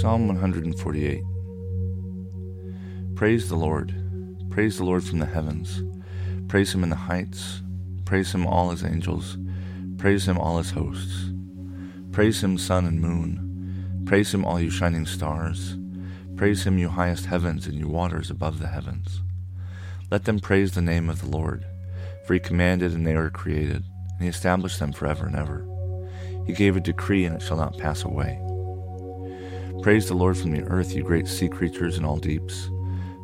Psalm 148 Praise the Lord. Praise the Lord from the heavens. Praise him in the heights. Praise him, all his angels. Praise him, all his hosts. Praise him, sun and moon. Praise him, all you shining stars. Praise him, you highest heavens and you waters above the heavens. Let them praise the name of the Lord, for he commanded and they were created, and he established them forever and ever. He gave a decree and it shall not pass away. Praise the Lord from the earth, you great sea creatures in all deeps,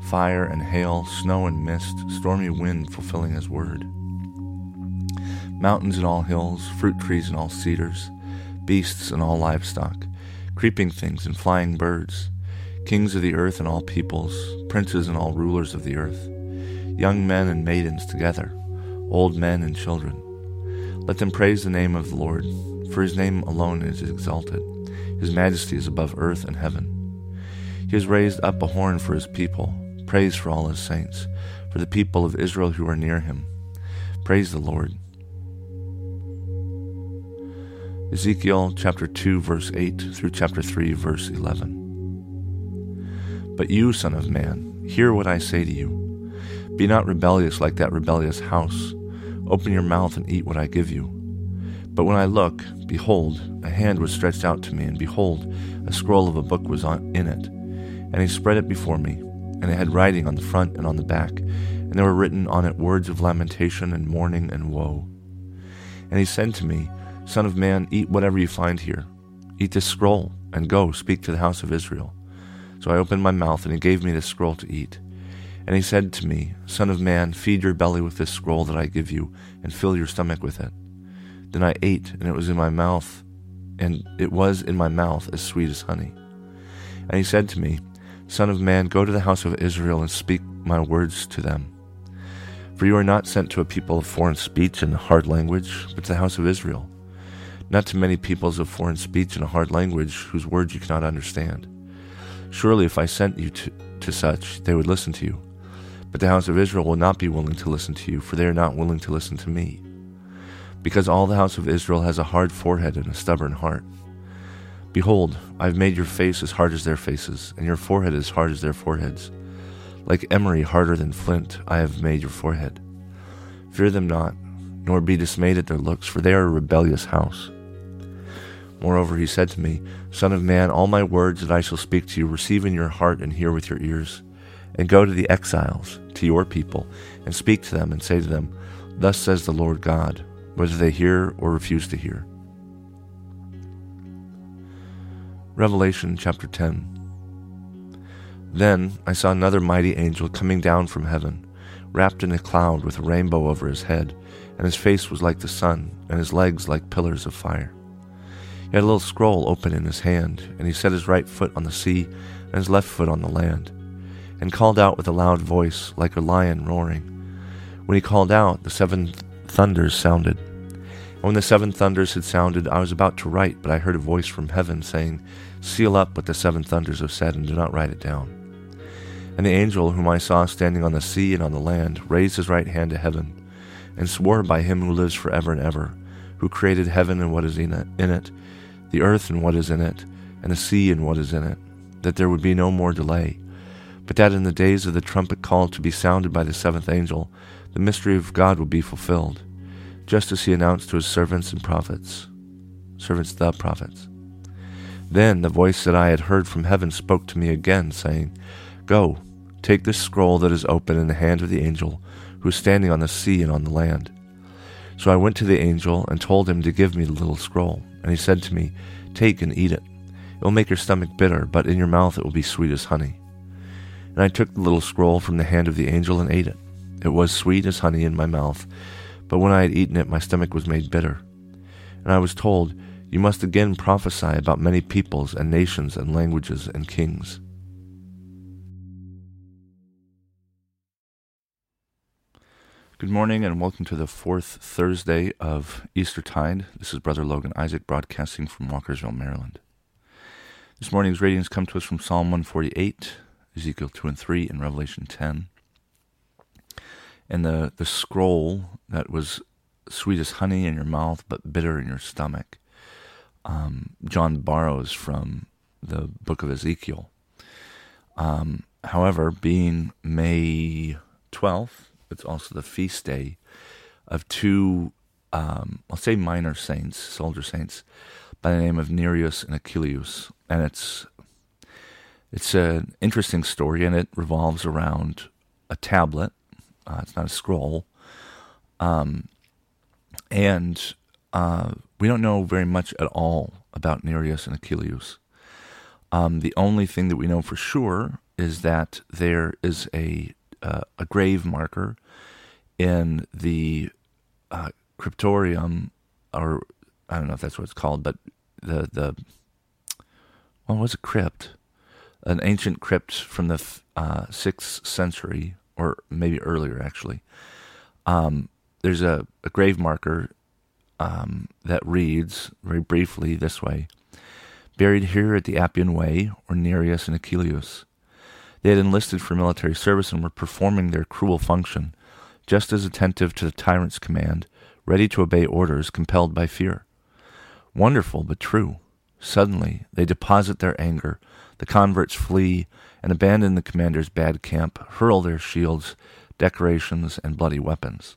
fire and hail, snow and mist, stormy wind fulfilling his word. Mountains and all hills, fruit trees and all cedars, beasts and all livestock, creeping things and flying birds, kings of the earth and all peoples, princes and all rulers of the earth, young men and maidens together, old men and children. Let them praise the name of the Lord, for his name alone is exalted. His majesty is above earth and heaven. He has raised up a horn for his people, praise for all his saints, for the people of Israel who are near him. Praise the Lord. Ezekiel chapter 2, verse 8 through chapter 3, verse 11. But you, Son of Man, hear what I say to you. Be not rebellious like that rebellious house. Open your mouth and eat what I give you. But when I look, behold, a hand was stretched out to me, and behold, a scroll of a book was on, in it. And he spread it before me, and it had writing on the front and on the back, and there were written on it words of lamentation and mourning and woe. And he said to me, Son of man, eat whatever you find here. Eat this scroll, and go speak to the house of Israel. So I opened my mouth, and he gave me this scroll to eat. And he said to me, Son of man, feed your belly with this scroll that I give you, and fill your stomach with it. Then I ate, and it was in my mouth, and it was in my mouth as sweet as honey. And he said to me, Son of man, go to the house of Israel and speak my words to them. For you are not sent to a people of foreign speech and hard language, but to the house of Israel. Not to many peoples of foreign speech and a hard language whose words you cannot understand. Surely if I sent you to, to such, they would listen to you. But the house of Israel will not be willing to listen to you, for they are not willing to listen to me because all the house of Israel has a hard forehead and a stubborn heart. Behold, I have made your face as hard as their faces, and your forehead as hard as their foreheads. Like emery harder than flint, I have made your forehead. Fear them not, nor be dismayed at their looks, for they are a rebellious house. Moreover, he said to me, Son of man, all my words that I shall speak to you, receive in your heart and hear with your ears, and go to the exiles, to your people, and speak to them, and say to them, Thus says the Lord God whether they hear or refuse to hear. Revelation chapter 10 Then I saw another mighty angel coming down from heaven, wrapped in a cloud with a rainbow over his head, and his face was like the sun, and his legs like pillars of fire. He had a little scroll open in his hand, and he set his right foot on the sea and his left foot on the land, and called out with a loud voice like a lion roaring. When he called out, the seventh thunders sounded. And when the seven thunders had sounded, I was about to write, but I heard a voice from heaven saying, Seal up what the seven thunders have said, and do not write it down. And the angel whom I saw standing on the sea and on the land raised his right hand to heaven, and swore by him who lives forever and ever, who created heaven and what is in it, in it, the earth and what is in it, and the sea and what is in it, that there would be no more delay, but that in the days of the trumpet call to be sounded by the seventh angel, the mystery of God would be fulfilled, just as he announced to his servants and prophets, servants the prophets. Then the voice that I had heard from heaven spoke to me again, saying, Go, take this scroll that is open in the hand of the angel who is standing on the sea and on the land. So I went to the angel and told him to give me the little scroll. And he said to me, Take and eat it. It will make your stomach bitter, but in your mouth it will be sweet as honey. And I took the little scroll from the hand of the angel and ate it. It was sweet as honey in my mouth, but when I had eaten it, my stomach was made bitter. And I was told, You must again prophesy about many peoples and nations and languages and kings. Good morning and welcome to the fourth Thursday of Eastertide. This is Brother Logan Isaac broadcasting from Walkersville, Maryland. This morning's readings come to us from Psalm 148, Ezekiel 2 and 3, and Revelation 10. And the, the scroll that was sweet as honey in your mouth but bitter in your stomach, um, John borrows from the book of Ezekiel. Um, however, being May 12th, it's also the feast day of two, um, I'll say minor saints, soldier saints, by the name of Nereus and Achilleus, and it's it's an interesting story, and it revolves around a tablet. Uh, it's not a scroll, um, and uh, we don't know very much at all about Nereus and Achilleus. Um, the only thing that we know for sure is that there is a uh, a grave marker in the uh, cryptorium, or I don't know if that's what it's called, but the the well, was a crypt, an ancient crypt from the uh, sixth century, or maybe earlier actually. Um, there's a, a grave marker um, that reads very briefly this way: "Buried here at the Appian Way, or Nereus and Achilleus." They had enlisted for military service and were performing their cruel function just as attentive to the tyrant's command, ready to obey orders, compelled by fear. Wonderful, but true. Suddenly, they deposit their anger, the converts flee, and abandon the commander's bad camp, hurl their shields, decorations, and bloody weapons.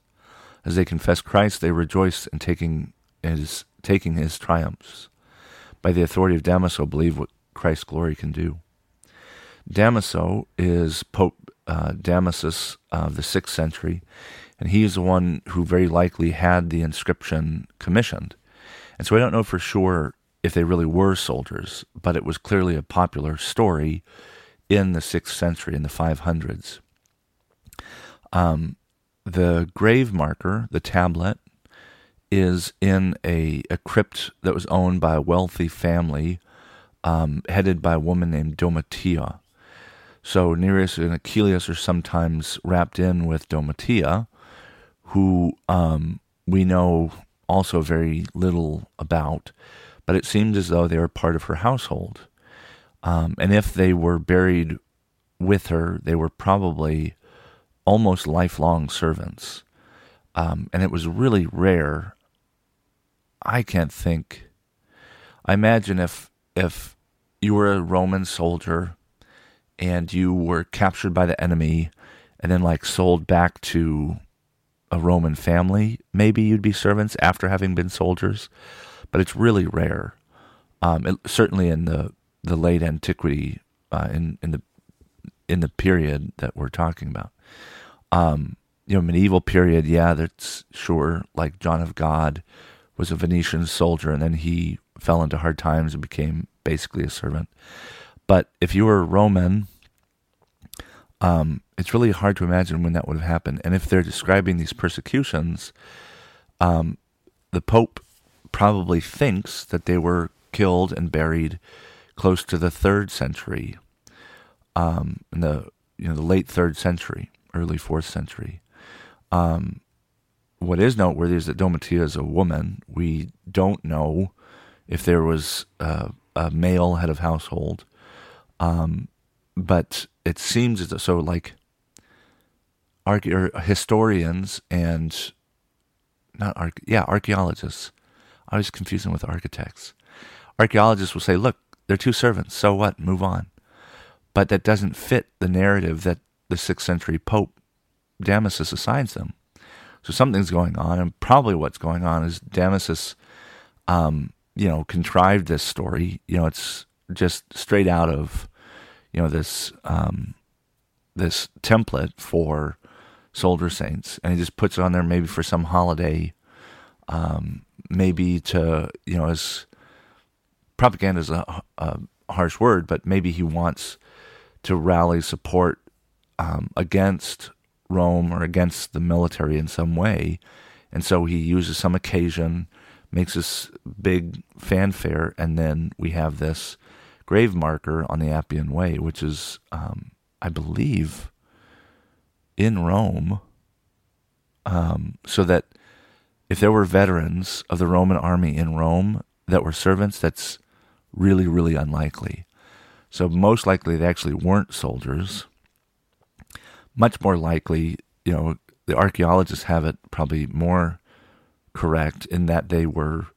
As they confess Christ, they rejoice in taking his, taking his triumphs. By the authority of Damaso, believe what Christ's glory can do. Damaso is Pope uh, Damasus of the sixth century, and he is the one who very likely had the inscription commissioned. And so I don't know for sure if they really were soldiers, but it was clearly a popular story in the sixth century, in the 500s. Um, the grave marker, the tablet, is in a, a crypt that was owned by a wealthy family um, headed by a woman named Domitia. So Nereus and Achilles are sometimes wrapped in with Domitia, who um, we know also very little about, but it seems as though they were part of her household. Um, and if they were buried with her, they were probably almost lifelong servants. Um, and it was really rare. I can't think. I imagine if if you were a Roman soldier and you were captured by the enemy and then like sold back to a Roman family, maybe you'd be servants after having been soldiers, but it's really rare. Um, it, certainly in the the late antiquity, uh, in in the in the period that we're talking about, um, you know, medieval period, yeah, that's sure. Like John of God was a Venetian soldier, and then he fell into hard times and became basically a servant. But if you were Roman, um, it's really hard to imagine when that would have happened. And if they're describing these persecutions, um, the Pope probably thinks that they were killed and buried close to the third century, um, in the you know the late third century, early fourth century. Um, what is noteworthy is that Domitia is a woman. We don't know if there was uh, a male head of household. Um, but it seems as though so like arche- historians and not arch- yeah archaeologists. I was confusing with architects. Archaeologists will say, "Look, they're two servants. So what? Move on." But that doesn't fit the narrative that the sixth century Pope Damasus assigns them. So something's going on, and probably what's going on is Damasus, um, you know, contrived this story. You know, it's just straight out of you know this um, this template for soldier saints, and he just puts it on there maybe for some holiday, um, maybe to you know as propaganda is a, a, harsh word, but maybe he wants to rally support um, against Rome or against the military in some way, and so he uses some occasion, makes this big fanfare, and then we have this grave marker on the Appian Way, which is, um, I believe, in Rome, um, so that if there were veterans of the Roman army in Rome that were servants, that's really, really unlikely. So most likely they actually weren't soldiers. Much more likely, you know, the archaeologists have it probably more correct in that they were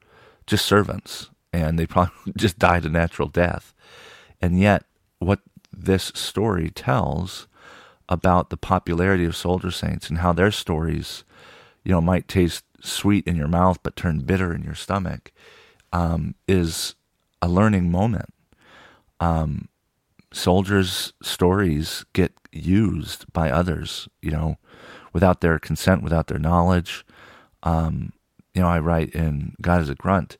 just servants and they probably just died a natural death. And yet, what this story tells about the popularity of soldier saints and how their stories, you know, might taste sweet in your mouth but turn bitter in your stomach, um, is a learning moment. Um, soldiers' stories get used by others, you know, without their consent, without their knowledge. Um, you know, I write in God is a Grunt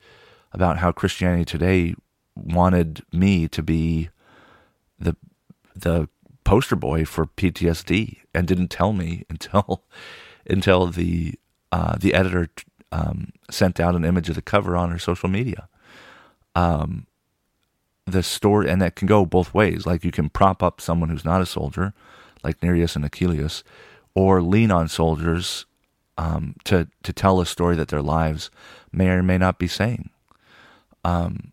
about how Christianity Today wanted me to be the the poster boy for PTSD and didn't tell me until until the uh, the editor um, sent out an image of the cover on her social media. Um, the story, and that can go both ways. Like you can prop up someone who's not a soldier, like Nereus and Achilles, or lean on soldiers um, to to tell a story that their lives may or may not be saying. Um,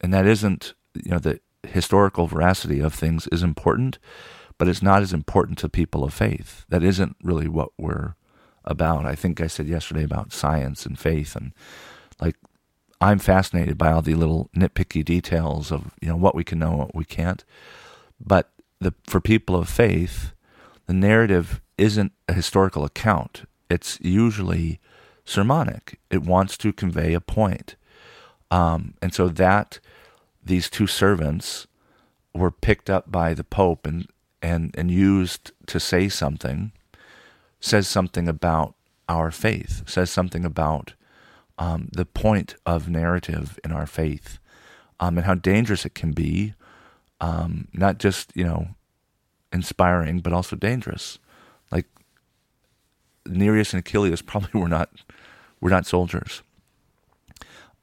and that isn't, you know, the historical veracity of things is important, but it's not as important to people of faith. That isn't really what we're about. I think I said yesterday about science and faith, and like I'm fascinated by all the little nitpicky details of you know what we can know, what we can't. But the for people of faith, the narrative isn't a historical account. It's usually sermonic. It wants to convey a point. Um, and so that these two servants were picked up by the Pope and, and, and used to say something says something about our faith, says something about um, the point of narrative in our faith um, and how dangerous it can be, um, not just, you know, inspiring, but also dangerous. Like Nereus and Achilles probably were not were not soldiers.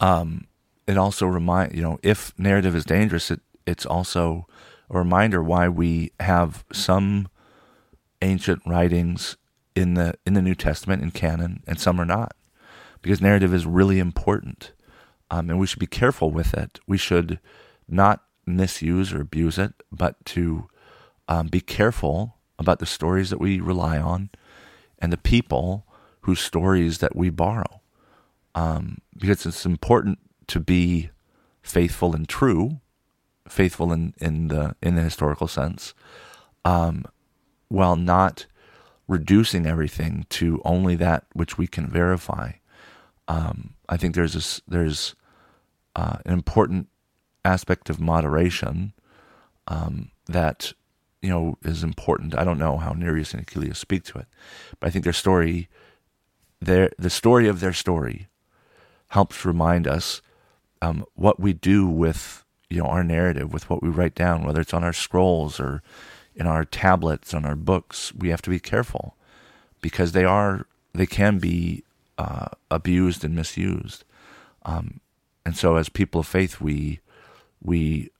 Um, it also remind you know if narrative is dangerous, it it's also a reminder why we have some ancient writings in the in the New Testament in canon and some are not, because narrative is really important, um, and we should be careful with it. We should not misuse or abuse it, but to um, be careful about the stories that we rely on and the people whose stories that we borrow, um, because it's important to be faithful and true, faithful in, in the in the historical sense, um, while not reducing everything to only that which we can verify. Um, I think there's there's uh, an important aspect of moderation um, that you know is important. I don't know how Nereus and Achilles speak to it, but I think their story, their the story of their story, helps remind us um, what we do with you know our narrative, with what we write down, whether it's on our scrolls or in our tablets, on our books. We have to be careful because they are they can be uh, abused and misused. Um, and so, as people of faith, we we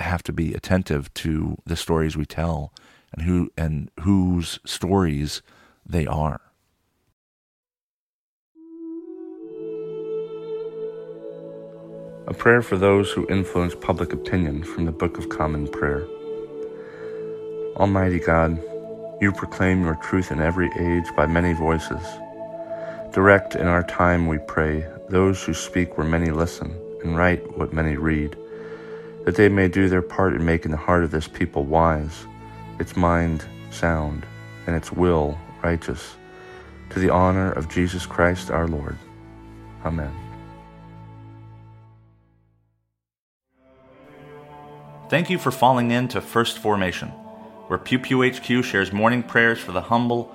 have to be attentive to the stories we tell and who and whose stories they are. A prayer for those who influence public opinion from the Book of Common Prayer. Almighty God, you proclaim your truth in every age by many voices. Direct in our time, we pray, those who speak where many listen and write what many read, that they may do their part in making the heart of this people wise, its mind sound, and its will righteous, to the honor of Jesus Christ our Lord. Amen. Thank you for falling in to First Formation, where Pew Pew HQ shares morning prayers for the humble,